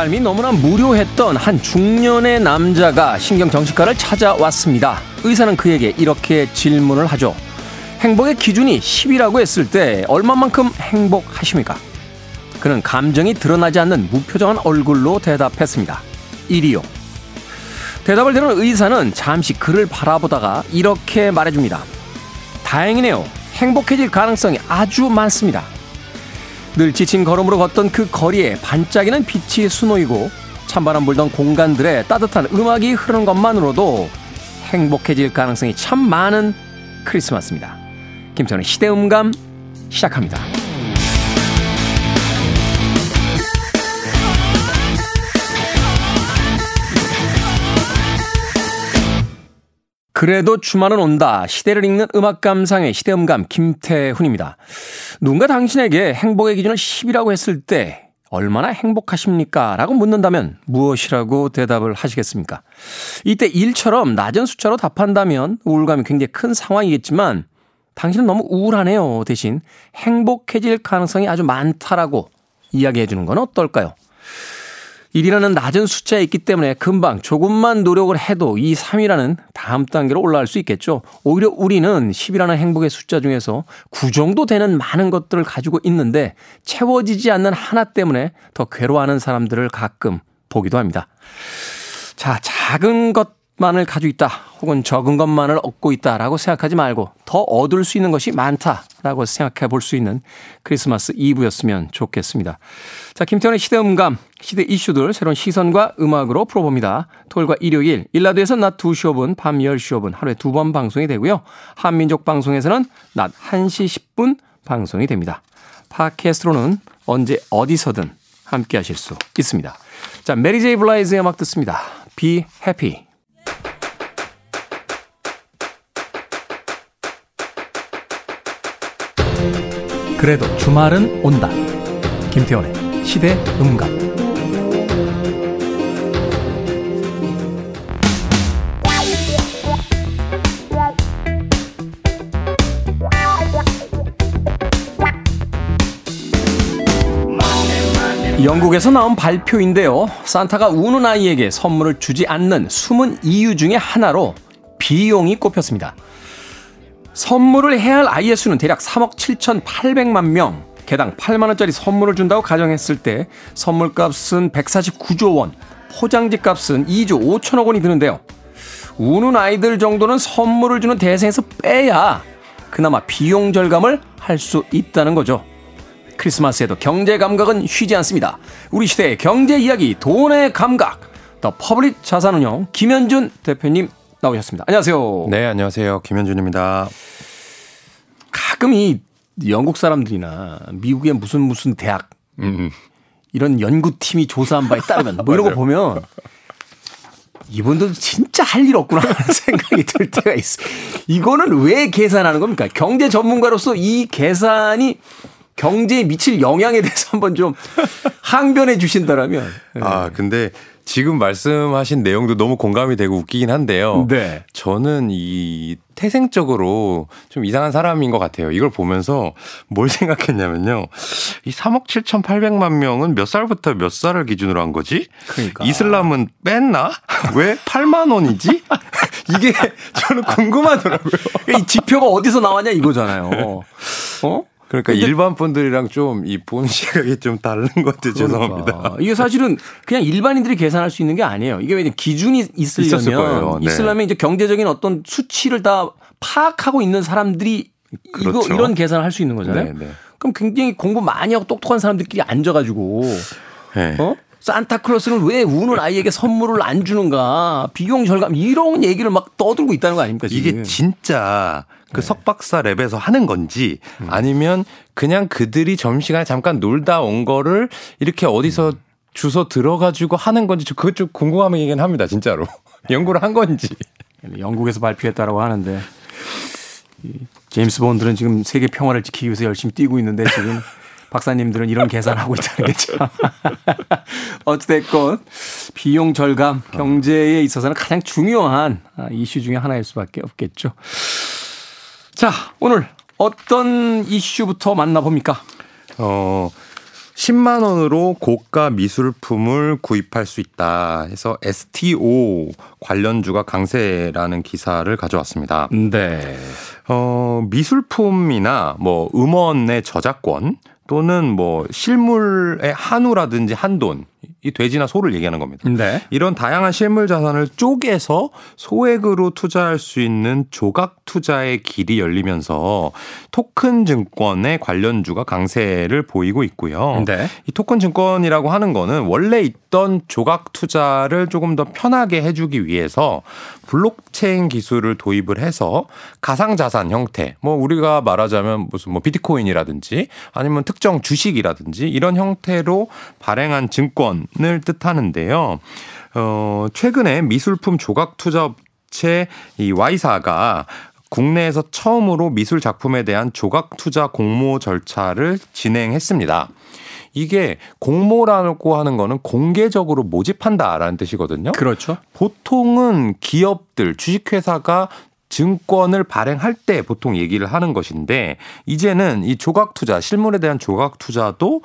삶이 너무나 무료했던 한 중년의 남자가 신경정신과를 찾아왔습니다. 의사는 그에게 이렇게 질문을 하죠. 행복의 기준이 10이라고 했을 때 얼마만큼 행복하십니까? 그는 감정이 드러나지 않는 무표정한 얼굴로 대답했습니다. 1이요. 대답을 들은 의사는 잠시 그를 바라보다가 이렇게 말해줍니다. 다행이네요. 행복해질 가능성이 아주 많습니다. 늘 지친 걸음으로 걷던 그 거리에 반짝이는 빛이 수놓이고 찬바람 불던 공간들에 따뜻한 음악이 흐르는 것만으로도 행복해질 가능성이 참 많은 크리스마스입니다. 김태훈의 시대음감 시작합니다. 그래도 주말은 온다. 시대를 읽는 음악 감상의 시대음감 김태훈입니다. 누군가 당신에게 행복의 기준을 10이라고 했을 때 얼마나 행복하십니까? 라고 묻는다면 무엇이라고 대답을 하시겠습니까? 이때 1처럼 낮은 숫자로 답한다면 우울감이 굉장히 큰 상황이겠지만 당신은 너무 우울하네요. 대신 행복해질 가능성이 아주 많다라고 이야기해 주는 건 어떨까요? 1이라는 낮은 숫자에 있기 때문에 금방 조금만 노력을 해도 이 3이라는 다음 단계로 올라갈 수 있겠죠. 오히려 우리는 10이라는 행복의 숫자 중에서 9 정도 되는 많은 것들을 가지고 있는데 채워지지 않는 하나 때문에 더 괴로워하는 사람들을 가끔 보기도 합니다. 자, 작은 것 만을 가지고 있다 혹은 적은 것만을 얻고 있다라고 생각하지 말고 더 얻을 수 있는 것이 많다라고 생각해 볼 수 있는 크리스마스 이브였으면 좋겠습니다. 자, 김태훈의 시대음감, 시대 이슈들 새로운 시선과 음악으로 풀어봅니다. 토요일과 일요일, 1라디오에서 낮 2시 5분, 밤 10시 5분 하루에 두 번 방송이 되고요. 한민족 방송에서는 낮 1시 10분 방송이 됩니다. 팟캐스트로는 언제 어디서든 함께 하실 수 있습니다. 자, 메리 제이 블라이지의 음악 듣습니다. Be happy. 그래도 주말은 온다. 김태훈의 시대 음감. 영국에서 나온 발표인데요. 산타가 우는 아이에게 선물을 주지 않는 숨은 이유 중에 하나로 비용이 꼽혔습니다. 선물을 해야 할 아이의 수는 대략 3억 7,800만 명. 개당 8만 원짜리 선물을 준다고 가정했을 때 선물값은 149조 원, 포장지 값은 2조 5천억 원이 드는데요. 우는 아이들 정도는 선물을 주는 대상에서 빼야 그나마 비용 절감을 할 수 있다는 거죠. 크리스마스에도 경제 감각은 쉬지 않습니다. 우리 시대의 경제 이야기, 돈의 감각. 더 퍼블릭 자산운용 김현준 대표님 나오셨습니다. 안녕하세요. 네, 안녕하세요. 김현준입니다. 가끔 이 영국 사람들이나 미국의 무슨 무슨 대학 음. 이런 연구팀이 조사한 바에 따르면 뭐 이런 거 보면 이분들 진짜 할 일 없구나 하는 생각이 들 때가 있어. 이거는 왜 계산하는 겁니까? 경제 전문가로서 이 계산이 경제에 미칠 영향에 대해서 한번 좀 항변해 주신다라면. 아, 근데 지금 말씀하신 내용도 너무 공감이 되고 웃기긴 한데요. 네. 저는 이 태생적으로 좀 이상한 사람인 것 같아요. 이걸 보면서 뭘 생각했냐면요. 이 3억 7,800만 명은 몇 살부터 몇 살을 기준으로 한 거지? 그러니까. 이슬람은 뺐나? 왜 8만 원이지? 이게 저는 궁금하더라고요. 이 지표가 어디서 나왔냐 이거잖아요. 어? 그러니까 일반 분들이랑 좀 이 본 시각이 좀 다른 것 같아요. 그러니까. 죄송합니다. 이게 사실은 그냥 일반인들이 계산할 수 있는 게 아니에요. 이게 왜 기준이 있으려면 네. 있으려면 이제 경제적인 어떤 수치를 다 파악하고 있는 사람들이 그렇죠. 이거 이런 계산을 할 수 있는 거잖아요. 네, 네. 그럼 굉장히 공부 많이 하고 똑똑한 사람들끼리 앉아가지고 네. 어? 산타클로스는 왜 우는 아이에게 선물을 안 주는가? 비용 절감 이런 얘기를 막 떠들고 있다는 거 아닙니까? 지금. 이게 진짜 그 네. 석박사 랩에서 하는 건지 음. 아니면 그냥 그들이 점심시간에 잠깐 놀다 온 거를 이렇게 어디서 음. 주소 들어가지고 하는 건지 그것 좀 궁금하긴 합니다. 진짜로 연구를 한 건지. 영국에서 발표했다라고 하는데 제임스 본들은 지금 세계 평화를 지키기 위해서 열심히 뛰고 있는데 지금 박사님들은 이런 계산하고 있다는 게 참. 어찌됐건 비용 절감 경제에 있어서는 가장 중요한 이슈 중의 하나일 수밖에 없겠죠. 자, 오늘 어떤 이슈부터 만나봅니까? 어, 10만 원으로 고가 미술품을 구입할 수 있다 해서 STO 관련주가 강세라는 기사를 가져왔습니다. 네. 어, 미술품이나 뭐 음원의 저작권 또는 뭐 실물의 한우라든지 한돈 이 돼지나 소를 얘기하는 겁니다. 네. 이런 다양한 실물 자산을 쪼개서 소액으로 투자할 수 있는 조각 투자의 길이 열리면서 토큰 증권의 관련주가 강세를 보이고 있고요. 네. 이 토큰 증권이라고 하는 거는 원래 있던 조각 투자를 조금 더 편하게 해주기 위해서 블록체인 기술을 도입을 해서 가상 자산 형태, 뭐 우리가 말하자면 무슨 뭐 비트코인이라든지 아니면 특정 주식이라든지 이런 형태로 발행한 증권 을 뜻하는데요. 어, 최근에 미술품 조각 투자 업체 이 Y사가 국내에서 처음으로 미술 작품에 대한 조각 투자 공모 절차를 진행했습니다. 이게 공모라고 하는 거는 공개적으로 모집한다라는 뜻이거든요. 그렇죠. 보통은 기업들, 주식회사가 증권을 발행할 때 보통 얘기를 하는 것인데 이제는 이 조각 투자, 실물에 대한 조각 투자도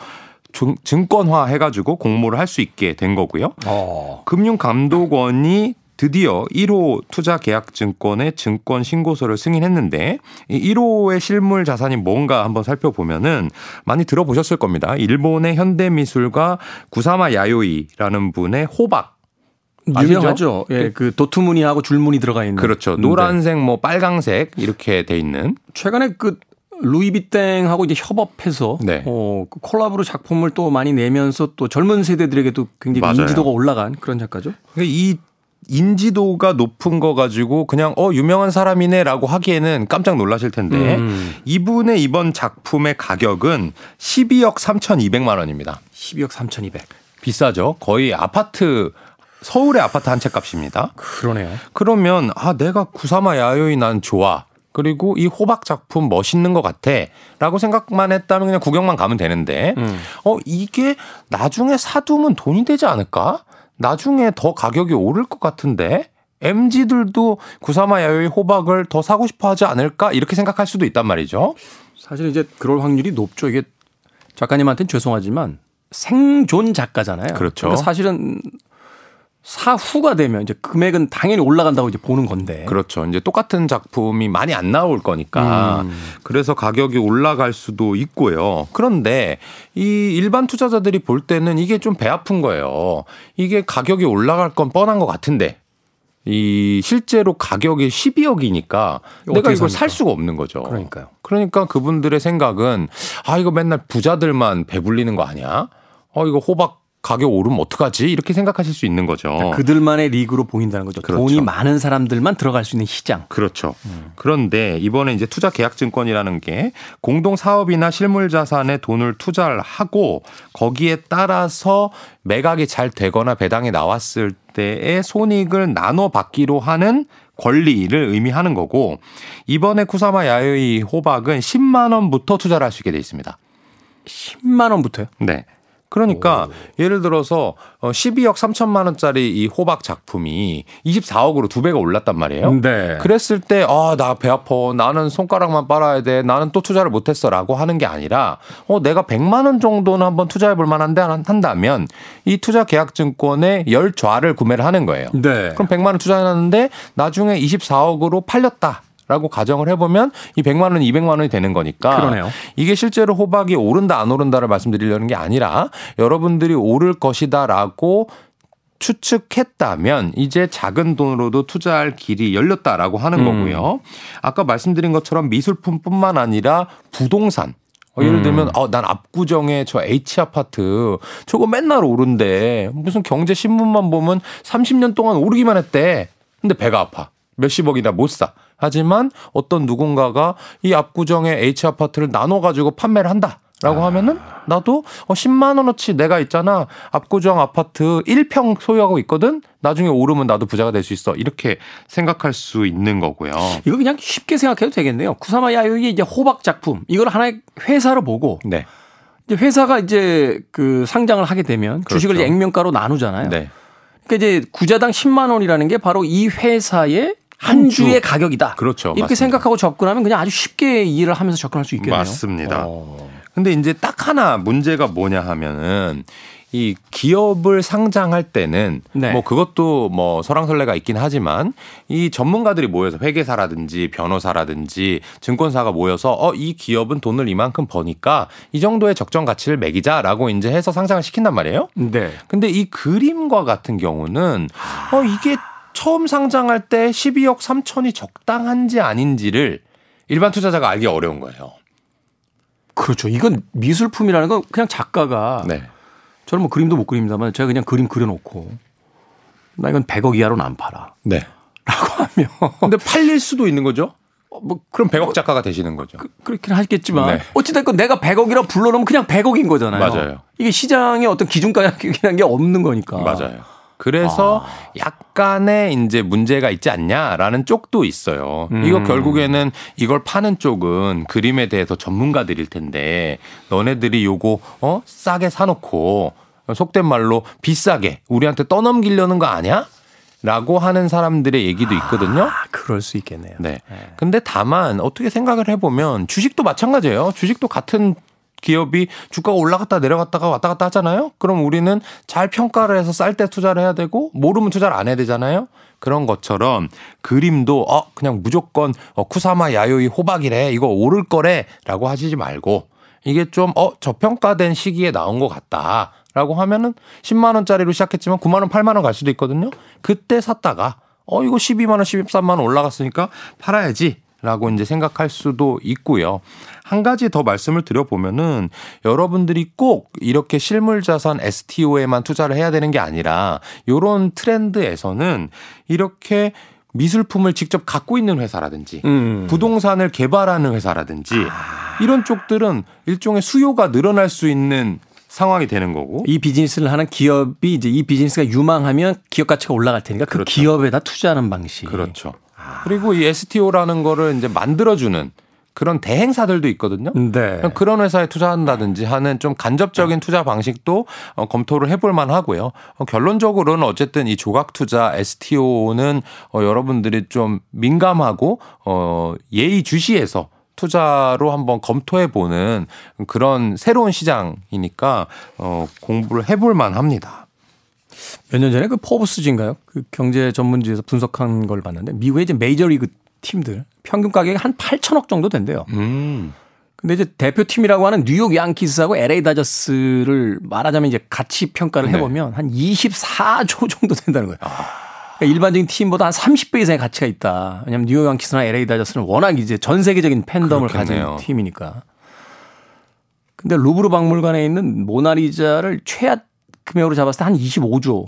증권화 해가지고 공모를 할 수 있게 된 거고요. 어. 금융감독원이 드디어 1호 투자 계약 증권의 증권 신고서를 승인했는데 이 1호의 실물 자산이 뭔가 한번 살펴보면은 많이 들어보셨을 겁니다. 일본의 현대 미술가 구사마 야요이라는 분의 호박 유명하죠. 예, 그 도트무늬하고 줄무늬 들어가 있는. 그렇죠. 노란색, 뭐 빨강색 이렇게 돼 있는. 최근에 그 루이비땡하고 이제 협업해서 네. 어, 그 콜라보로 작품을 또 많이 내면서 또 젊은 세대들에게도 굉장히 맞아요. 인지도가 올라간 그런 작가죠. 이 인지도가 높은 거 가지고 그냥 어 유명한 사람이네라고 하기에는 깜짝 놀라실 텐데 음. 이분의 이번 작품의 가격은 12억 3,200만 원입니다. 12억 3,200. 비싸죠. 거의 아파트 서울의 아파트 한 채 값입니다. 그러네요. 그러면 아 내가 구사마 야요이 난 좋아. 그리고 이 호박 작품 멋있는 것 같아. 라고 생각만 했다면 그냥 구경만 가면 되는데, 음. 어, 이게 나중에 사두면 돈이 되지 않을까? 나중에 더 가격이 오를 것 같은데 MZ들도 구사마 야요이 호박을 더 사고 싶어 하지 않을까 이렇게 생각할 수도 있단 말이죠. 사실 이제 그럴 확률이 높죠. 이게 작가님한테는 죄송하지만 생존 작가잖아요. 그렇죠. 그러니까 사실은 사후가 되면 이제 금액은 당연히 올라간다고 이제 보는 건데. 그렇죠. 이제 똑같은 작품이 많이 안 나올 거니까. 음. 그래서 가격이 올라갈 수도 있고요. 그런데 이 일반 투자자들이 볼 때는 이게 좀 배 아픈 거예요. 이게 가격이 올라갈 건 뻔한 것 같은데. 이 실제로 가격이 12억이니까 내가 이걸 살 수가 없는 거죠. 그러니까요. 그러니까 그분들의 생각은 아 이거 맨날 부자들만 배불리는 거 아니야? 어 이거 호박 가격 오르면 어떡하지? 이렇게 생각하실 수 있는 거죠. 그러니까 그들만의 리그로 보인다는 거죠. 그렇죠. 돈이 많은 사람들만 들어갈 수 있는 시장. 그렇죠. 음. 그런데 이번에 이제 투자 계약 증권이라는 게 공동 사업이나 실물 자산에 돈을 투자를 하고 거기에 따라서 매각이 잘 되거나 배당이 나왔을 때의 손익을 나눠 받기로 하는 권리를 의미하는 거고 이번에 쿠사마 야요이 호박은 10만 원부터 투자를 할 수 있게 돼 있습니다. 10만 원부터요? 네. 그러니까 오. 예를 들어서 12억 어, 3천만 원짜리 이 호박 작품이 24억으로 두 배가 올랐단 말이에요. 네. 그랬을 때 아, 나 배 아파. 나는 손가락만 빨아야 돼. 나는 또 투자를 못 했어라고 하는 게 아니라 어, 내가 100만 원 정도는 한번 투자해 볼 만한데 한다면 이 투자 계약 증권의 열 좌를 구매를 하는 거예요. 네. 그럼 100만 원 투자해 놨는데 나중에 24억으로 팔렸다. 라고 가정을 해보면 이 100만 원, 200만 원이 되는 거니까 그러네요. 이게 실제로 호박이 오른다 안 오른다를 말씀드리려는 게 아니라 여러분들이 오를 것이다라고 추측했다면 이제 작은 돈으로도 투자할 길이 열렸다라고 하는 음. 거고요. 아까 말씀드린 것처럼 미술품뿐만 아니라 부동산 어, 예를 음. 들면, 어, 난 압구정에 저 H 아파트 저거 맨날 오른데 무슨 경제 신문만 보면 30년 동안 오르기만 했대. 근데 배가 아파. 몇십억이나 못 사. 하지만 어떤 누군가가 이 압구정의 H 아파트를 나눠 가지고 판매를 한다. 라고 아. 하면은 나도 어 10만 원어치 내가 있잖아. 압구정 아파트 1평 소유하고 있거든. 나중에 오르면 나도 부자가 될 수 있어. 이렇게 생각할 수 있는 거고요. 이거 그냥 쉽게 생각해도 되겠네요. 구사마 야유이 이제 호박 작품. 이걸 하나의 회사로 보고 네. 이제 회사가 이제 그 상장을 하게 되면 그렇죠. 주식을 액면가로 나누잖아요. 네. 그러니까 이제 구자당 10만 원이라는 게 바로 이 회사의 한 주의 가격이다. 그렇죠. 이렇게 맞습니다. 생각하고 접근하면 그냥 아주 쉽게 이해를 하면서 접근할 수 있겠네요. 맞습니다. 어. 근데 이제 딱 하나 문제가 뭐냐 하면은 이 기업을 상장할 때는 네. 뭐 그것도 뭐 설왕설래가 있긴 하지만 이 전문가들이 모여서 회계사라든지 변호사라든지 증권사가 모여서 어 이 기업은 돈을 이만큼 버니까 이 정도의 적정 가치를 매기자라고 이제 해서 상장을 시킨단 말이에요. 네. 근데 이 그림과 같은 경우는 어 이게 처음 상장할 때 12억 3천이 적당한지 아닌지를 일반 투자자가 알기 어려운 거예요. 그렇죠. 이건 미술품이라는 건 그냥 작가가 네. 저는 뭐 그림도 못 그립니다만 제가 그냥 그림 그려놓고 나 이건 100억 이하로는 안 팔아. 네. 라고 하면. 근데 팔릴 수도 있는 거죠? 어, 뭐 그럼 100억 작가가 되시는 거죠. 그, 렇긴 하겠지만 네. 어찌됐건 내가 100억이라 불러놓으면 그냥 100억인 거잖아요. 맞아요. 이게 시장에 어떤 기준가격이라는 게 없는 거니까. 맞아요. 그래서 아. 약간의 이제 문제가 있지 않냐라는 쪽도 있어요. 음. 이거 결국에는 이걸 파는 쪽은 그림에 대해서 전문가들일 텐데 너네들이 요거 어 싸게 사놓고 속된 말로 비싸게 우리한테 떠넘기려는 거 아니야? 라고 하는 사람들의 얘기도 있거든요. 아, 그럴 수 있겠네요. 네. 네. 근데 다만 어떻게 생각을 해보면 주식도 마찬가지예요. 주식도 같은 기업이 주가가 올라갔다 내려갔다가 왔다 갔다 하잖아요. 그럼 우리는 잘 평가를 해서 쌀 때 투자를 해야 되고 모르면 투자를 안 해야 되잖아요. 그런 것처럼 그림도 어 그냥 무조건 어 쿠사마 야요이 호박이래 이거 오를 거래라고 하시지 말고 이게 좀 어 저평가된 시기에 나온 것 같다. 라고 하면은 10만 원짜리로 시작했지만 9만 원, 8만 원 갈 수도 있거든요. 그때 샀다가 어 이거 12만 원, 13만 원 올라갔으니까 팔아야지. 라고 이제 생각할 수도 있고요. 한 가지 더 말씀을 드려보면은 여러분들이 꼭 이렇게 실물 자산 STO에만 투자를 해야 되는 게 아니라 요런 트렌드에서는 이렇게 미술품을 직접 갖고 있는 회사라든지 음. 부동산을 개발하는 회사라든지 아. 이런 쪽들은 일종의 수요가 늘어날 수 있는 상황이 되는 거고 이 비즈니스를 하는 기업이 이제 이 비즈니스가 유망하면 기업 가치가 올라갈 테니까 그 그렇죠. 기업에다 투자하는 방식. 그렇죠. 그리고 이 STO라는 거를 이제 만들어주는 그런 대행사들도 있거든요. 네. 그런 회사에 투자한다든지 하는 좀 간접적인 투자 방식도 어, 검토를 해볼 만하고요. 어, 결론적으로는 어쨌든 이 조각 투자 STO는 어, 여러분들이 좀 민감하고 어, 예의 주시해서 투자로 한번 검토해 보는 그런 새로운 시장이니까 어, 공부를 해볼 만합니다. 몇 년 전에 그 포브스지인가요? 그 경제 전문지에서 분석한 걸 봤는데 미국의 이제 메이저리그 팀들 평균 가격이 한 8천억 정도 된대요. 음. 근데 이제 대표팀이라고 하는 뉴욕 양키스하고 LA 다저스를 말하자면 이제 가치 평가를 네. 해보면 네. 한 24조 정도 된다는 거예요. 아. 그러니까 일반적인 팀보다 한 30배 이상의 가치가 있다. 왜냐하면 뉴욕 양키스나 LA 다저스는 워낙 이제 전 세계적인 팬덤을 그렇겠네요. 가진 팀이니까. 근데 루브르 박물관에 있는 모나리자를 최하 금액으로 잡았을 때 한 25조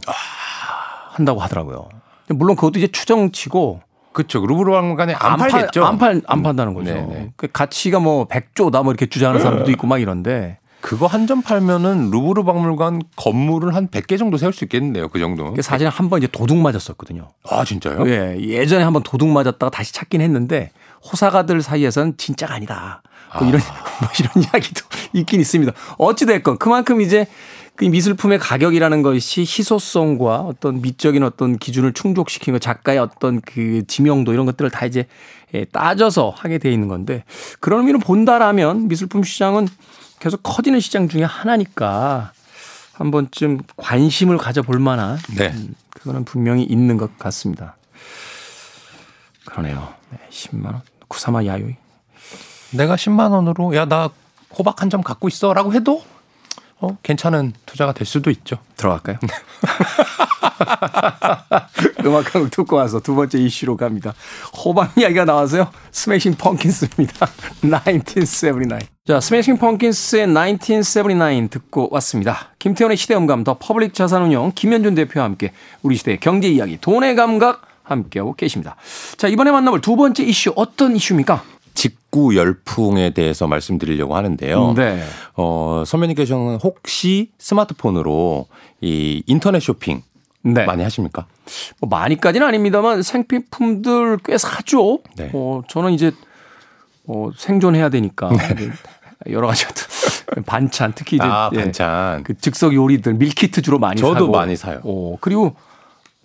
한다고 하더라고요. 물론 그것도 이제 추정치고 그렇죠. 루브르 박물관에 안, 안 팔겠죠. 안 팔, 안 판다는 거죠. 네그 가치가 뭐 100조다 뭐 이렇게 주장하는 사람들도 있고 막 이런데. 그거 한 점 팔면은 루브르 박물관 건물을 한 100개 정도 세울 수 있겠는데요. 그 정도. 사실은 한번 이제 도둑 맞았었거든요. 아, 진짜요? 예. 예전에 한 번 도둑 맞았다가 다시 찾긴 했는데 호사가들 사이에서는 진짜가 아니다. 뭐 이런, 아. 뭐 이런 이야기도 있긴 있습니다. 어찌 됐건 그만큼 이제 그 미술품의 가격이라는 것이 희소성과 어떤 미적인 어떤 기준을 충족시킨 것, 작가의 어떤 그 지명도 이런 것들을 다 이제 예, 따져서 하게 돼 있는 건데 그런 의미로 본다라면 미술품 시장은 계속 커지는 시장 중에 하나니까 한 번쯤 관심을 가져볼 만한 네. 음, 그거는 분명히 있는 것 같습니다. 그러네요. 네, 10만 원. 구사마 야요이. 내가 10만 원으로 야 나 호박 한 점 갖고 있어라고 해도 어, 괜찮은 투자가 될 수도 있죠. 들어갈까요? 음악 한곡 듣고 와서 두 번째 이슈로 갑니다. 호박 이야기가 나와서요. 스매싱 펑킨스입니다. 1979. 자, 스매싱 펑킨스의 1979 듣고 왔습니다. 김태훈의 시대음감 더 퍼블릭 자산운용 김현준 대표와 함께 우리 시대의 경제 이야기 돈의 감각 함께하고 계십니다. 자, 이번에 만나볼 두 번째 이슈 어떤 이슈입니까? 직구 열풍에 대해서 말씀드리려고 하는데요. 네. 어, 선배님께서는 혹시 스마트폰으로 이 인터넷 쇼핑 네. 많이 하십니까? 뭐 많이까지는 아닙니다만 생필품들 꽤 사죠. 네. 어, 저는 이제 어, 생존해야 되니까 네. 여러 가지 반찬 특히 이제 아, 예, 반찬 그 즉석 요리들 밀키트 주로 많이 저도 사고. 저도 많이 사요. 어, 그리고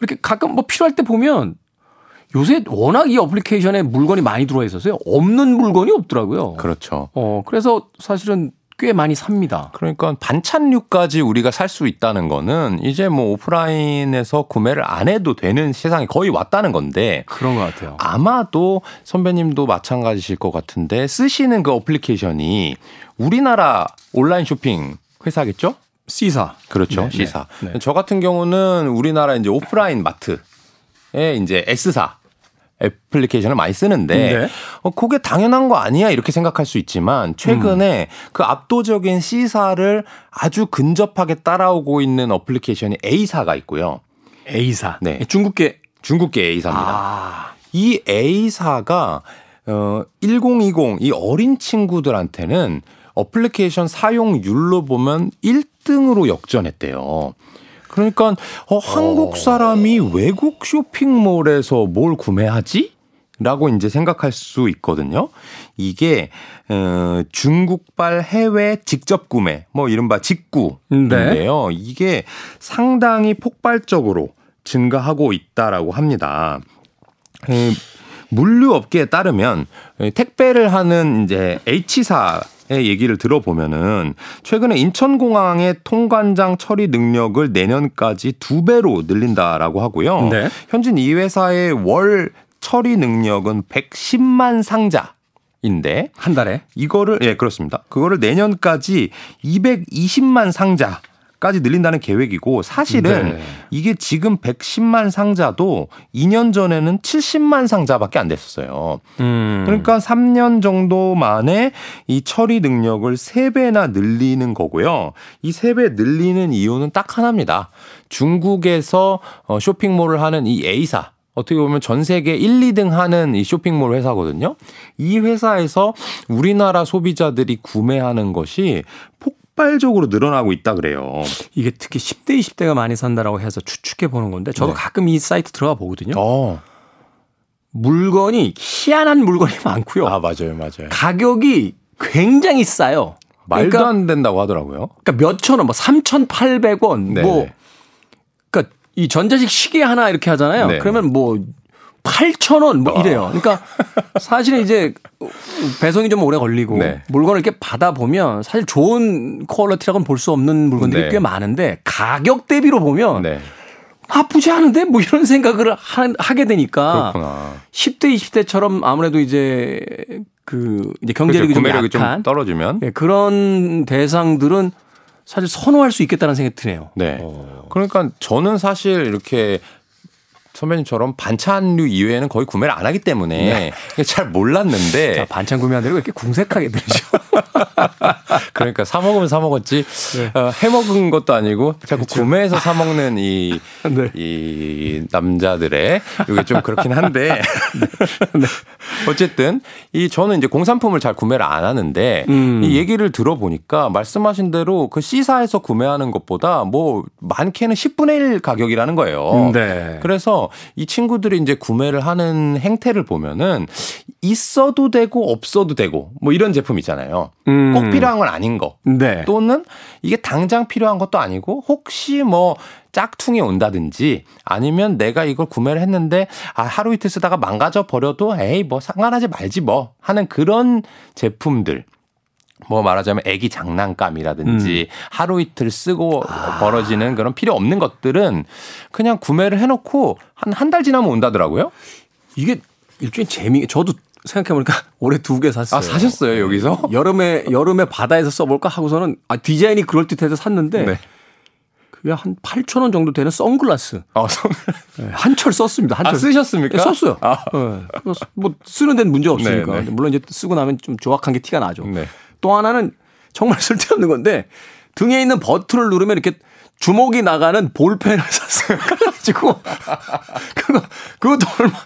이렇게 가끔 뭐 필요할 때 보면 요새 워낙 이 어플리케이션에 물건이 많이 들어와 있어서요. 없는 물건이 없더라고요. 그렇죠. 어, 그래서 사실은 꽤 많이 삽니다. 그러니까 반찬류까지 우리가 살 수 있다는 거는 이제 뭐 오프라인에서 구매를 안 해도 되는 세상이 거의 왔다는 건데 그런 것 같아요. 아마도 선배님도 마찬가지실 것 같은데 쓰시는 그 어플리케이션이 우리나라 온라인 쇼핑 회사겠죠? C사. 그렇죠. 네, C사. 네, 네. 저 같은 경우는 우리나라 이제 오프라인 마트 에 이제 S사 애플리케이션을 많이 쓰는데 네. 어, 그게 당연한 거 아니야 이렇게 생각할 수 있지만 최근에 음. 그 압도적인 C사를 아주 근접하게 따라오고 있는 어플리케이션이 A사가 있고요. A사. 네. 중국계 중국계 A사입니다. 아. 이 A사가 어 1020 이 어린 친구들한테는 어플리케이션 사용률로 보면 1등으로 역전했대요. 그러니까 어, 한국 사람이 외국 쇼핑몰에서 뭘 구매하지? 라고 이제 생각할 수 있거든요. 이게 어, 중국발 해외 직접 구매, 뭐 이른바 직구인데요. 네. 이게 상당히 폭발적으로 증가하고 있다라고 합니다. 에, 물류 업계에 따르면 택배를 하는 이제 H사 얘기를 들어보면은 최근에 인천공항의 통관장 처리 능력을 내년까지 두 배로 늘린다라고 하고요. 네. 현진 이 회사의 월 처리 능력은 110만 상자 인데 한 달에 이거를 예 그렇습니다. 그거를 내년까지 220만 상자 까지 늘린다는 계획이고 사실은 네. 이게 지금 110만 상자도 2년 전에는 70만 상자밖에 안 됐었어요. 음. 그러니까 3년 정도 만에 이 처리 능력을 3배나 늘리는 거고요. 이 3배 늘리는 이유는 딱 하나입니다. 중국에서 어, 쇼핑몰을 하는 이 A사 어떻게 보면 전 세계 1, 2등 하는 이 쇼핑몰 회사거든요. 이 회사에서 우리나라 소비자들이 구매하는 것이 폭 폭발적으로 늘어나고 있다 그래요. 이게 특히 10대, 20대가 많이 산다라고 해서 추측해 보는 건데 저도 네. 가끔 이 사이트 들어가 보거든요. 어. 물건이 희한한 물건이 많고요. 아, 맞아요. 맞아요. 가격이 굉장히 싸요. 말도 그러니까, 안 된다고 하더라고요. 그러니까 몇천 원, 뭐 3,800원, 네. 뭐 그러니까 이 전자식 시계 하나 이렇게 하잖아요. 네. 그러면 뭐 8,000원 뭐 이래요. 그러니까 사실은 이제 배송이 좀 오래 걸리고 네. 물건을 이렇게 받아보면 사실 좋은 퀄리티라고는 볼 수 없는 물건들이 네. 꽤 많은데 가격 대비로 보면 네. 나쁘지 않은데 뭐 이런 생각을 하, 게 되니까 그렇구나. 10대 20대처럼 아무래도 이제 그 이제 경제력이 그렇죠. 좀 약한 좀 떨어지면 네, 그런 대상들은 사실 선호할 수 있겠다는 생각이 드네요. 네. 어. 그러니까 저는 사실 이렇게 선배님처럼 반찬류 이외에는 거의 구매를 안 하기 때문에 네. 잘 몰랐는데 자, 반찬 구매하는 거 이렇게 궁색하게 들으죠. 그러니까 사 먹으면 사 먹었지 네. 어, 해 먹은 것도 아니고 자꾸 그렇죠. 구매해서 사 먹는 이, 네. 이 남자들의 이게 좀 그렇긴 한데 네. 네. 어쨌든 이 저는 이제 공산품을 잘 구매를 안 하는데 음. 이 얘기를 들어보니까 말씀하신 대로 그 C사에서 구매하는 것보다 뭐 많게는 10분의 1 가격이라는 거예요. 네. 그래서 이 친구들이 이제 구매를 하는 행태를 보면은 있어도 되고 없어도 되고 뭐 이런 제품 있잖아요. 음. 꼭 필요한 건 아닌 거. 네. 또는 이게 당장 필요한 것도 아니고 혹시 뭐 짝퉁이 온다든지 아니면 내가 이걸 구매를 했는데 아 하루 이틀 쓰다가 망가져 버려도 에이 뭐 상관하지 말지 뭐 하는 그런 제품들 뭐 말하자면 애기 장난감이라든지 음. 하루 이틀 쓰고 아. 벌어지는 그런 필요 없는 것들은 그냥 구매를 해놓고 한 한 달 지나면 온다더라고요. 이게 일종의 재미. 저도 생각해보니까 올해 두 개 샀어요. 아 사셨어요 여기서? 여름에 여름에 바다에서 써볼까 하고서는 아 디자인이 그럴 듯해서 샀는데 네. 그게 한 8천 원 정도 되는 선글라스. 아, 선... 네, 한철 썼습니다. 한철 아, 쓰셨습니까? 네, 썼어요. 아. 네. 뭐 쓰는 데는 문제 없으니까. 네, 네. 물론 이제 쓰고 나면 좀 조악한 게 티가 나죠. 네. 또 하나는 정말 쓸데없는 건데 등에 있는 버튼을 누르면 이렇게 주먹이 나가는 볼펜을 샀어요. 그래가지고 그거 그것도 얼마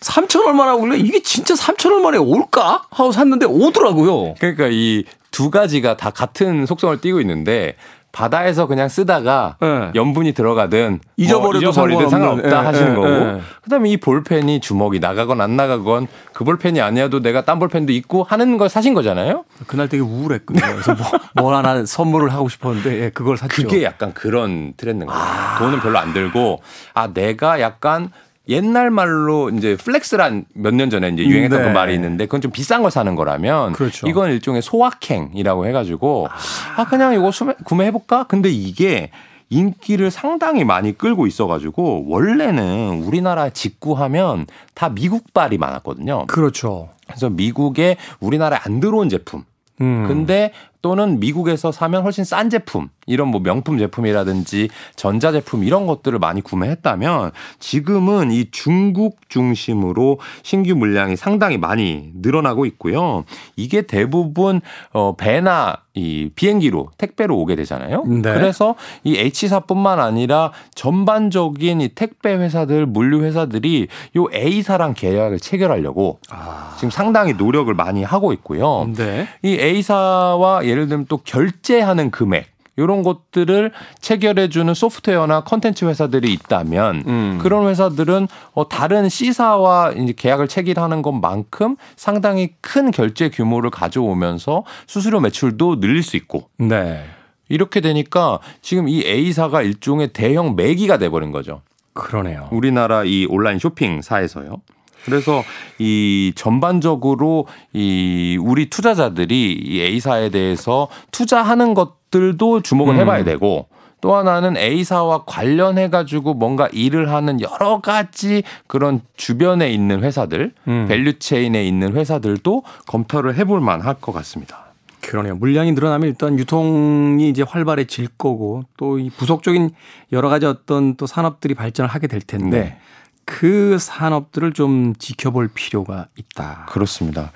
3천 얼마나 그래 이게 진짜 3천 얼마나 올까 하고 샀는데 오더라고요. 그러니까 이 두 가지가 다 같은 속성을 띠고 있는데 바다에서 그냥 쓰다가 네. 염분이 들어가든 잊어버려도, 뭐 잊어버리든 상관없다 네, 하시는 네, 거고 그다음에 이 볼펜이 조명이 나가건 안 나가건 그 볼펜이 아니어도 내가 딴 볼펜도 있고 하는 걸 사신 거잖아요. 그날 되게 우울했거든요. 그래서 뭐, 뭘 하나 선물을 하고 싶었는데 예, 그걸 샀죠. 그게 약간 그런 트렌드인 거예요. 아. 돈은 별로 안 들고 아 내가 약간 옛날 말로 이제 flex란 몇 년 전에 이제 유행했던 네. 그 말이 있는데 그건 좀 비싼 걸 사는 거라면 그렇죠. 이건 일종의 소확행이라고 해가지고 아, 아 그냥 이거 구매해 볼까? 근데 이게 인기를 상당히 많이 끌고 있어가지고 원래는 우리나라 직구하면 다 미국발이 많았거든요. 그렇죠. 그래서 미국에 우리나라에 안 들어온 제품. 음. 근데 또는 미국에서 사면 훨씬 싼 제품, 이런 뭐 명품 제품이라든지 전자 제품 이런 것들을 많이 구매했다면 지금은 이 중국 중심으로 신규 물량이 상당히 많이 늘어나고 있고요. 이게 대부분 어 배나 이 비행기로 택배로 오게 되잖아요. 네. 그래서 이 H사뿐만 아니라 전반적인 이 택배 회사들, 물류 회사들이 요 A사랑 계약을 체결하려고 아. 지금 상당히 노력을 많이 하고 있고요. 네. 이 A사와 예를 들면 또 결제하는 금액 이런 것들을 체결해주는 소프트웨어나 컨텐츠 회사들이 있다면 음. 그런 회사들은 어, 다른 C사와 이제 계약을 체결하는 것만큼 상당히 큰 결제 규모를 가져오면서 수수료 매출도 늘릴 수 있고. 네. 이렇게 되니까 지금 이 A사가 일종의 대형 매기가 돼버린 거죠. 그러네요. 우리나라 이 온라인 쇼핑사에서요. 그래서 이 전반적으로 이 우리 투자자들이 이 A사에 대해서 투자하는 것들도 주목을 음. 해봐야 되고 또 하나는 A사와 관련해 가지고 뭔가 일을 하는 여러 가지 그런 주변에 있는 회사들, 음. 밸류체인에 있는 회사들도 검토를 해볼 만할 것 같습니다. 그러네요. 물량이 늘어나면 일단 유통이 이제 활발해질 거고 또 이 부속적인 여러 가지 어떤 또 산업들이 발전을 하게 될 텐데 네. 그 산업들을 좀 지켜볼 필요가 있다. 그렇습니다.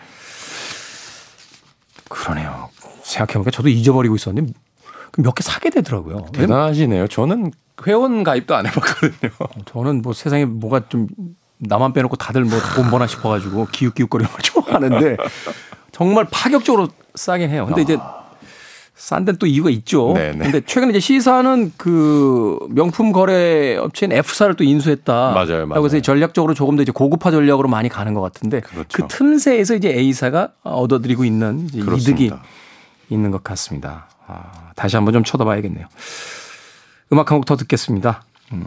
그러네요. 생각해보니까 저도 잊어버리고 있었는데 몇 개 사게 되더라고요. 대단하시네요. 저는 회원 가입도 안 해봤거든요. 저는 뭐 세상에 뭐가 좀 나만 빼놓고 다들 뭐 돈 버나 싶어가지고 기웃기웃거리는 걸 좋아하는데 정말 파격적으로 싸긴 해요. 근데 이제 싼 데는 또 이유가 있죠. 네네. 네. 근데 최근에 이제 시사는 그 명품 거래 업체인 F사를 또 인수했다. 맞아요, 맞아요. 그래서 전략적으로 조금 더 이제 고급화 전략으로 많이 가는 것 같은데 그렇죠. 그 틈새에서 이제 A사가 얻어들이고 있는 이득이 있는 것 같습니다. 아, 다시 한번 좀 쳐다봐야겠네요. 음악 한 곡 더 듣겠습니다. 음.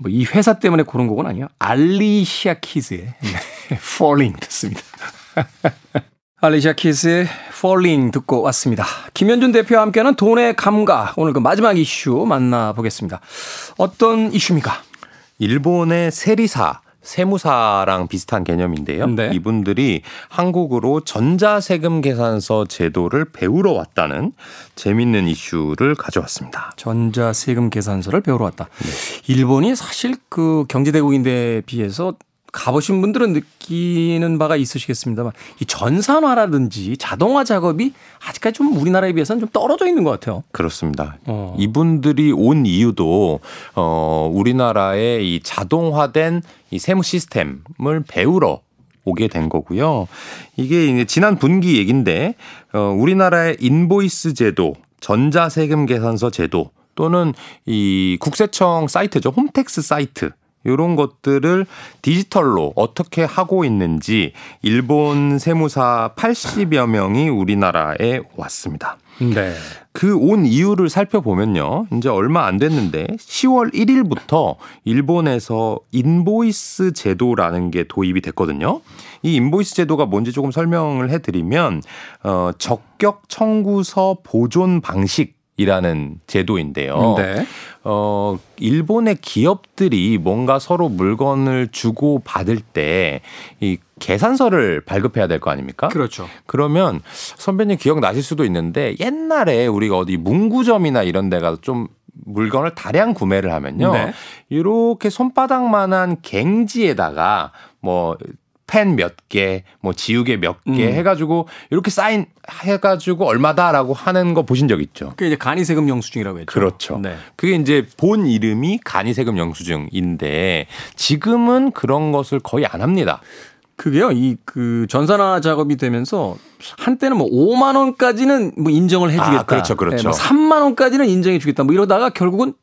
뭐 이 회사 때문에 고른 곡은 아니에요. 알리시아 키즈의 Falling 듣습니다. 알리샤 키스의 Falling 듣고 왔습니다. 김현준 대표와 함께하는 돈의 감각. 오늘 그 마지막 이슈 만나보겠습니다. 어떤 이슈입니까? 일본의 세리사. 세무사랑 비슷한 개념인데요. 네. 이분들이 한국으로 전자세금 계산서 제도를 배우러 왔다는 재밌는 이슈를 가져왔습니다. 전자세금 계산서를 배우러 왔다. 네. 일본이 사실 그 경제대국인데 비해서 가보신 분들은 느끼는 바가 있으시겠습니다만 이 전산화라든지 자동화 작업이 아직까지 좀 우리나라에 비해서는 좀 떨어져 있는 것 같아요. 그렇습니다. 어. 이분들이 온 이유도 어 우리나라의 이 자동화된 이 세무 시스템을 배우러 오게 된 거고요. 이게 이제 지난 분기 얘긴데 어 우리나라의 인보이스 제도, 전자세금 계산서 제도 또는 이 국세청 사이트죠. 홈택스 사이트 이런 것들을 디지털로 어떻게 하고 있는지 일본 세무사 80여 명이 우리나라에 왔습니다. 네. 그 온 이유를 살펴보면요. 이제 얼마 안 됐는데 10월 1일부터 일본에서 인보이스 제도라는 게 도입이 됐거든요. 이 인보이스 제도가 뭔지 조금 설명을 해드리면 어, 적격 청구서 보존 방식 이라는 제도인데요. 네. 어, 일본의 기업들이 뭔가 서로 물건을 주고 받을 때 이 계산서를 발급해야 될 거 아닙니까? 그렇죠. 그러면 선배님 기억나실 수도 있는데 옛날에 우리가 어디 문구점이나 이런 데가 좀 물건을 다량 구매를 하면요. 네. 이렇게 손바닥만한 갱지에다가 뭐 펜 몇 개, 뭐 지우개 몇개 음. 해가지고 이렇게 사인 해가지고 얼마다라고 하는 거 보신 적 있죠? 그게 이제 간이세금 영수증이라고 했죠. 그렇죠. 네. 그게 이제 본 이름이 간이세금 영수증인데 지금은 그런 것을 거의 안 합니다. 그게요, 이 그 전산화 작업이 되면서 한때는 뭐 5만 원까지는 뭐 인정을 해주겠다. 아, 그렇죠, 그렇죠. 네, 뭐 3만 원까지는 인정해주겠다. 뭐 이러다가 결국은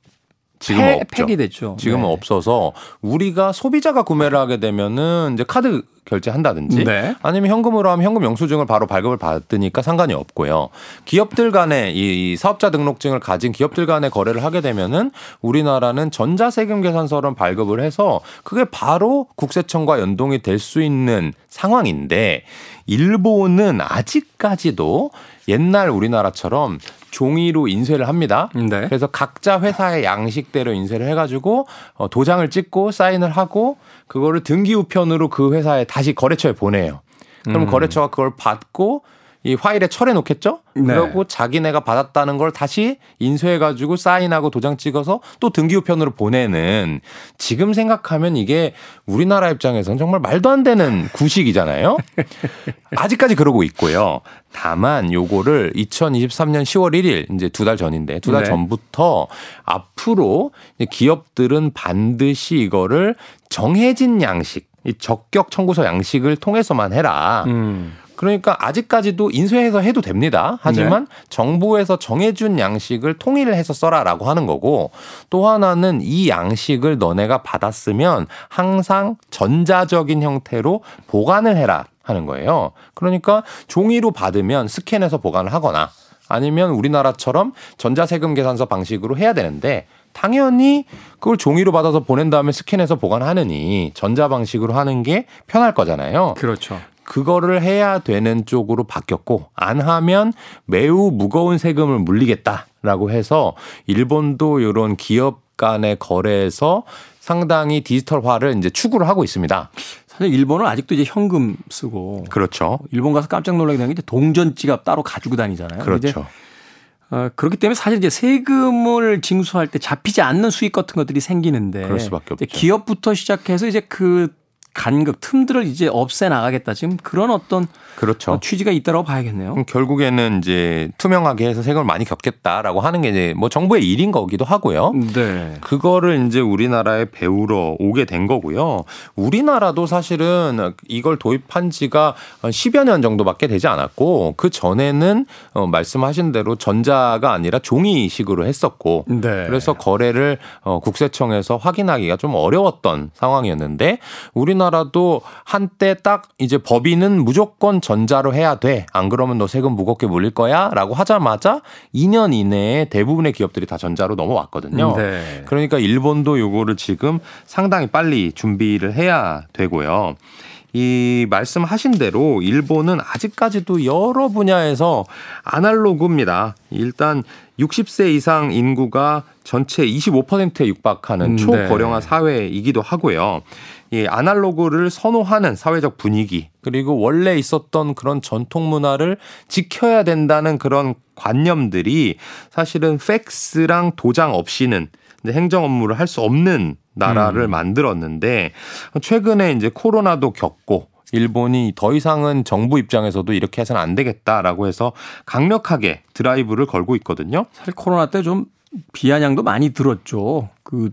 지금은 폐, 없죠. 폐기됐죠. 지금은 네. 없어서 우리가 소비자가 구매를 하게 되면은 이제 카드 결제한다든지 네. 아니면 현금으로 하면 현금 영수증을 바로 발급을 받으니까 상관이 없고요. 기업들 간의 이 사업자 등록증을 가진 기업들 간의 거래를 하게 되면은 우리나라는 전자세금 계산서를 발급을 해서 그게 바로 국세청과 연동이 될 수 있는 상황인데 일본은 아직까지도 옛날 우리나라처럼 종이로 인쇄를 합니다. 네. 그래서 각자 회사의 양식대로 인쇄를 해가지고 어, 도장을 찍고 사인을 하고 그거를 등기 우편으로 그 회사에 다시 거래처에 보내요. 그럼 음. 거래처가 그걸 받고 이 파일에 철해 놓겠죠? 네. 그리고 자기네가 받았다는 걸 다시 인쇄해 가지고 사인하고 도장 찍어서 또 등기 우편으로 보내는 지금 생각하면 이게 우리나라 입장에서는 정말 말도 안 되는 구식이잖아요. 아직까지 그러고 있고요. 다만 요거를 2023년 10월 1일 이제 두 달 전인데 두달 네. 전부터 앞으로 기업들은 반드시 이거를 정해진 양식 이 적격 청구서 양식을 통해서만 해라. 음. 그러니까 아직까지도 인쇄해서 해도 됩니다. 하지만 네. 정부에서 정해준 양식을 통일을 해서 써라라고 하는 거고 또 하나는 이 양식을 너네가 받았으면 항상 전자적인 형태로 보관을 해라 하는 거예요. 그러니까 종이로 받으면 스캔해서 보관을 하거나 아니면 우리나라처럼 전자세금 계산서 방식으로 해야 되는데 당연히 그걸 종이로 받아서 보낸 다음에 스캔해서 보관하느니 전자 방식으로 하는 게 편할 거잖아요. 그렇죠. 그거를 해야 되는 쪽으로 바뀌었고 안 하면 매우 무거운 세금을 물리겠다라고 해서 일본도 이런 기업 간의 거래에서 상당히 디지털화를 이제 추구를 하고 있습니다. 사실 일본은 아직도 이제 현금 쓰고 그렇죠. 일본 가서 깜짝 놀라게 되는 게 동전 지갑 따로 가지고 다니잖아요. 그렇죠. 어, 그렇기 때문에 사실 이제 세금을 징수할 때 잡히지 않는 수익 같은 것들이 생기는데 그럴 수밖에 없죠. 기업부터 시작해서 이제 그 간극 틈들을 이제 없애 나가겠다. 지금 그런 어떤 그렇죠. 어, 취지가 있다라고 봐야겠네요. 결국에는 이제 투명하게 해서 세금을 많이 겹겠다라고 하는 게 이제 뭐 정부의 일인 거기도 하고요. 네. 그거를 이제 우리나라에 배우러 오게 된 거고요. 우리나라도 사실은 이걸 도입한 지가 10여 년 정도밖에 되지 않았고 그 전에는 어 말씀하신 대로 전자가 아니라 종이식으로 했었고 네. 그래서 거래를 어 국세청에서 확인하기가 좀 어려웠던 상황이었는데 우리나라 우리나라도 한때 딱 이제 법인은 무조건 전자로 해야 돼. 안 그러면 너 세금 무겁게 물릴 거야. 라고 하자마자 2년 이내에 대부분의 기업들이 다 전자로 넘어왔거든요. 네. 그러니까 일본도 요거를 지금 상당히 빨리 준비를 해야 되고요. 이 말씀하신 대로 일본은 아직까지도 여러 분야에서 아날로그입니다. 일단 60세 이상 인구가 전체 25%에 육박하는 음, 초고령화 네. 사회이기도 하고요. 이 아날로그를 선호하는 사회적 분위기 그리고 원래 있었던 그런 전통 문화를 지켜야 된다는 그런 관념들이 사실은 팩스랑 도장 없이는 행정 업무를 할 수 없는 나라를 음. 만들었는데 최근에 이제 코로나도 겪고 일본이 더 이상은 정부 입장에서도 이렇게 해서는 안 되겠다라고 해서 강력하게 드라이브를 걸고 있거든요. 사실 코로나 때 좀 비아냥도 많이 들었죠. 그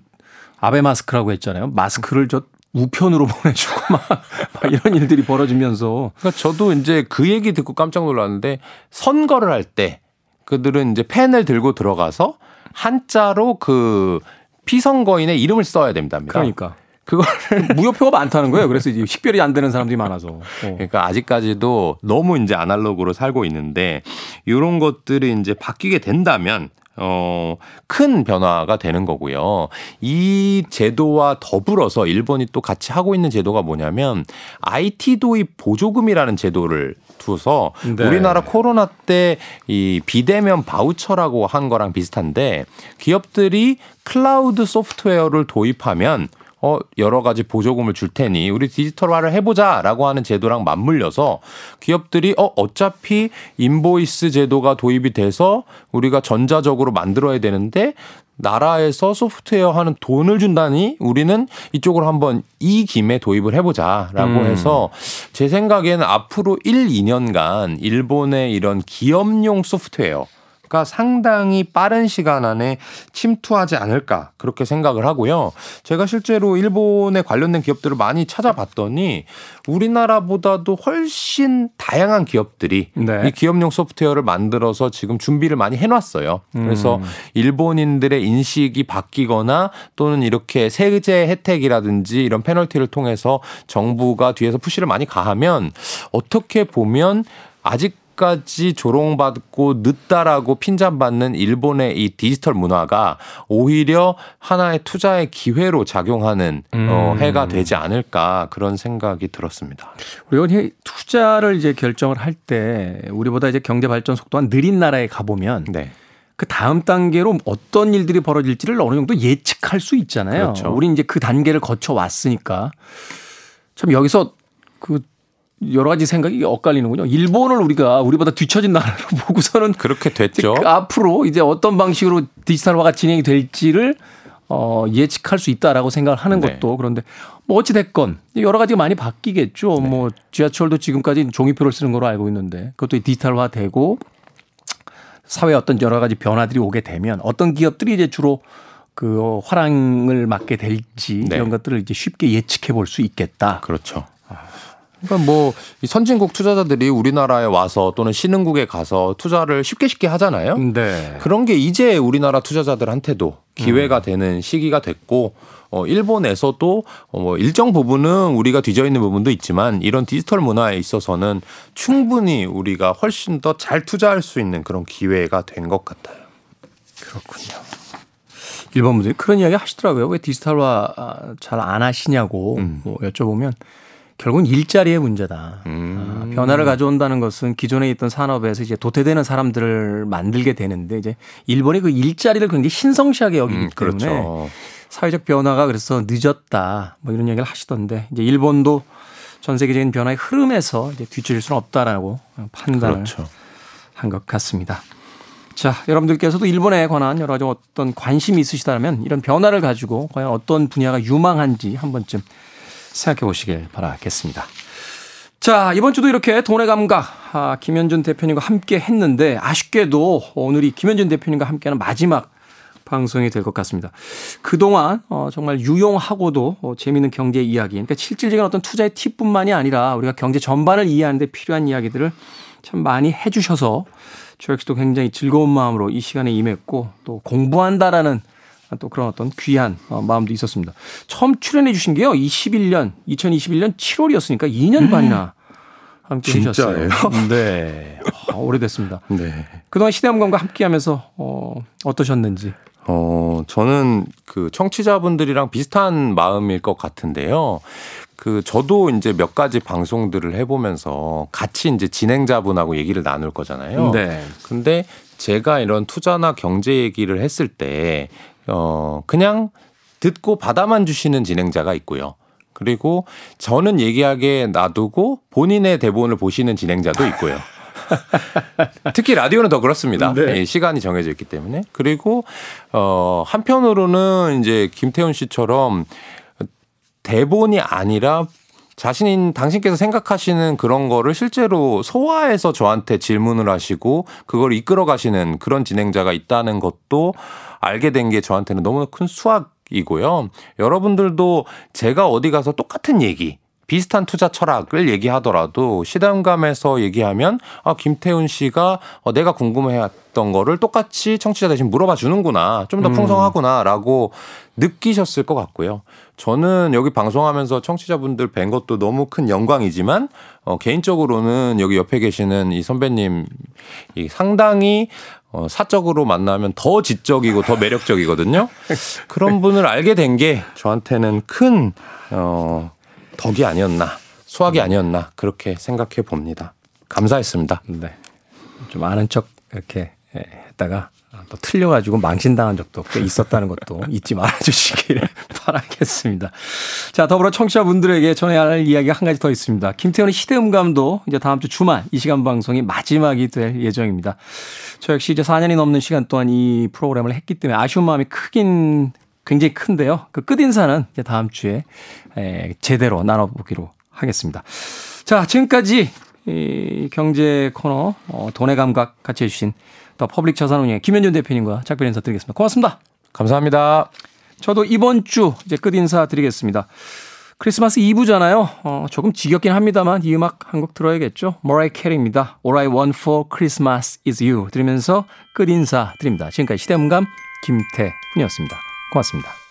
아베 마스크라고 했잖아요. 마스크를 저 우편으로 보내주고 막, 막 이런 일들이 벌어지면서. 그러니까 저도 이제 그 얘기 듣고 깜짝 놀랐는데 선거를 할 때 그들은 이제 펜을 들고 들어가서 한자로 그 피선거인의 이름을 써야 됩니다. 그러니까. 그거를 무효표가 많다는 거예요. 그래서 이제 식별이 안 되는 사람들이 많아서. 어. 그러니까 아직까지도 너무 이제 아날로그로 살고 있는데 이런 것들이 이제 바뀌게 된다면 어, 큰 변화가 되는 거고요. 이 제도와 더불어서 일본이 또 같이 하고 있는 제도가 뭐냐면 IT 도입 보조금이라는 제도를 두서 네. 우리나라 코로나 때 이 비대면 바우처라고 한 거랑 비슷한데 기업들이 클라우드 소프트웨어를 도입하면 어, 여러 가지 보조금을 줄 테니 우리 디지털화를 해보자 라고 하는 제도랑 맞물려서 기업들이 어, 어차피 인보이스 제도가 도입이 돼서 우리가 전자적으로 만들어야 되는데 나라에서 소프트웨어 하는 돈을 준다니 우리는 이쪽으로 한번 이 김에 도입을 해보자라고 음. 해서 제 생각에는 앞으로 1, 2년간 일본의 이런 기업용 소프트웨어 물가가 상당히 빠른 시간 안에 침투하지 않을까 그렇게 생각을 하고요. 제가 실제로 일본에 관련된 기업들을 많이 찾아봤더니 우리나라보다도 훨씬 다양한 기업들이 네. 이 기업용 소프트웨어를 만들어서 지금 준비를 많이 해놨어요. 그래서 음. 일본인들의 인식이 바뀌거나 또는 이렇게 세제 혜택이라든지 이런 페널티를 통해서 정부가 뒤에서 푸시를 많이 가하면 어떻게 보면 아직 까지 조롱받고 늦다라고 핀잔받는 일본의 이 디지털 문화가 오히려 하나의 투자의 기회로 작용하는 어, 음. 어, 해가 되지 않을까 그런 생각이 들었습니다. 우리가 투자를 이제 결정을 할 때 우리보다 이제 경제 발전 속도가 느린 나라에 가보면 네. 그 다음 단계로 어떤 일들이 벌어질지를 어느 정도 예측할 수 있잖아요. 그렇죠. 우리 이제 그 단계를 거쳐 왔으니까 참 여기서 그 여러 가지 생각이 엇갈리는군요. 일본을 우리가 우리보다 뒤처진 나라로 보고서는 그렇게 됐죠. 그 앞으로 이제 어떤 방식으로 디지털화가 진행이 될지를 어, 예측할 수 있다라고 생각을 하는 네. 것도 그런데 뭐 어찌 됐건 여러 가지가 많이 바뀌겠죠. 네. 뭐 지하철도 지금까지 종이표를 쓰는 걸로 알고 있는데 그것도 디지털화되고 사회 어떤 여러 가지 변화들이 오게 되면 어떤 기업들이 이제 주로 그 화랑을 맞게 될지 네. 이런 것들을 이제 쉽게 예측해 볼 수 있겠다. 그렇죠. 그러니까 뭐 선진국 투자자들이 우리나라에 와서 또는 신흥국에 가서 투자를 쉽게 쉽게 하잖아요. 네. 그런 게 이제 우리나라 투자자들한테도 기회가 음. 되는 시기가 됐고 어 일본에서도 어뭐 일정 부분은 우리가 뒤져 있는 부분도 있지만 이런 디지털 문화에 있어서는 충분히 우리가 훨씬 더 잘 투자할 수 있는 그런 기회가 된 것 같아요. 그렇군요. 일본 분들이 그런 이야기 하시더라고요. 왜 디지털화 잘 안 하시냐고 음. 뭐 여쭤보면 결국은 일자리의 문제다. 음. 아, 변화를 가져온다는 것은 기존에 있던 산업에서 이제 도태되는 사람들을 만들게 되는데 이제 일본이 그 일자리를 굉장히 신성시하게 여기기 음, 그렇죠. 때문에 사회적 변화가 그래서 늦었다. 뭐 이런 얘기를 하시던데 이제 일본도 전 세계적인 변화의 흐름에서 이제 뒤처질 수는 없다라고 판단을 그렇죠. 한것 같습니다. 자, 여러분들께서도 일본에 관한 여러 가지 어떤 관심이 있으시다면 이런 변화를 가지고 과연 어떤 분야가 유망한지 한 번쯤 생각해 보시길 바라겠습니다. 자, 이번 주도 이렇게 돈의 감각, 아, 김현준 대표님과 함께 했는데, 아쉽게도 오늘이 김현준 대표님과 함께하는 마지막 방송이 될 것 같습니다. 그동안 어, 정말 유용하고도 어, 재미있는 경제 이야기, 그러니까 실질적인 어떤 투자의 팁뿐만이 아니라 우리가 경제 전반을 이해하는 데 필요한 이야기들을 참 많이 해주셔서 저 역시도 굉장히 즐거운 마음으로 이 시간에 임했고 또 공부한다라는 또 그런 어떤 귀한 어, 마음도 있었습니다. 처음 출연해 주신 게요. 21년 2021년 7월이었으니까 2년 반이나 함께 해주셨어요. 네. 아, 오래됐습니다. 네. 그동안 시대음감과 함께 하면서 어, 어떠셨는지. 어, 저는 그 청취자분들이랑 비슷한 마음일 것 같은데요. 그 저도 이제 몇 가지 방송들을 해보면서 같이 이제 진행자분하고 얘기를 나눌 거잖아요. 네. 근데 제가 이런 투자나 경제 얘기를 했을 때 어, 그냥 듣고 받아만 주시는 진행자가 있고요. 그리고 저는 얘기하게 놔두고 본인의 대본을 보시는 진행자도 있고요. 특히 라디오는 더 그렇습니다. 네. 예, 시간이 정해져 있기 때문에. 그리고 어 한편으로는 이제 김태훈 씨처럼 대본이 아니라 자신인 당신께서 생각하시는 그런 거를 실제로 소화해서 저한테 질문을 하시고 그걸 이끌어 가시는 그런 진행자가 있다는 것도 알게 된 게 저한테는 너무나 큰 수확이고요. 여러분들도 제가 어디 가서 똑같은 얘기 비슷한 투자 철학을 얘기하더라도 시담감에서 얘기하면 아 김태훈 씨가 어, 내가 궁금해했던 거를 똑같이 청취자 대신 물어봐 주는구나 좀더 음. 풍성하구나라고 느끼셨을 것 같고요. 저는 여기 방송하면서 청취자분들 뵌 것도 너무 큰 영광이지만 어, 개인적으로는 여기 옆에 계시는 이 선배님 이 상당히 어, 사적으로 만나면 더 지적이고 더 매력적이거든요. 그런 분을 알게 된 게 저한테는 큰 어, 덕이 아니었나, 수학이 아니었나 그렇게 생각해 봅니다. 감사했습니다. 네. 좀 아는 척 이렇게 했다가 또 틀려가지고 망신당한 적도 꽤 있었다는 것도 잊지 말아주시기를 바라겠습니다. 자, 더불어 청취자분들에게 전해야 할 이야기가 한 가지 더 있습니다. 김태훈의 시대음감도 이제 다음 주 주말 이 시간 방송이 마지막이 될 예정입니다. 저 역시 이제 4년이 넘는 시간 동안 이 프로그램을 했기 때문에 아쉬운 마음이 크긴 굉장히 큰데요. 그 끝인사는 이제 다음 주에 제대로 나눠보기로 하겠습니다. 자, 지금까지 이 경제 코너 어, 돈의 감각 같이 해주신 더 퍼블릭 자산운용의 김현준 대표님과 작별 인사 드리겠습니다. 고맙습니다. 감사합니다. 저도 이번 주 이제 끝 인사 드리겠습니다. 크리스마스 이브잖아요. 어, 조금 지겹긴 합니다만 이 음악 한 곡 들어야겠죠. 머라이어 캐리입니다. All I want for Christmas is you 들으면서 끝 인사 드립니다. 지금까지 시대음감 김태훈이었습니다. 고맙습니다.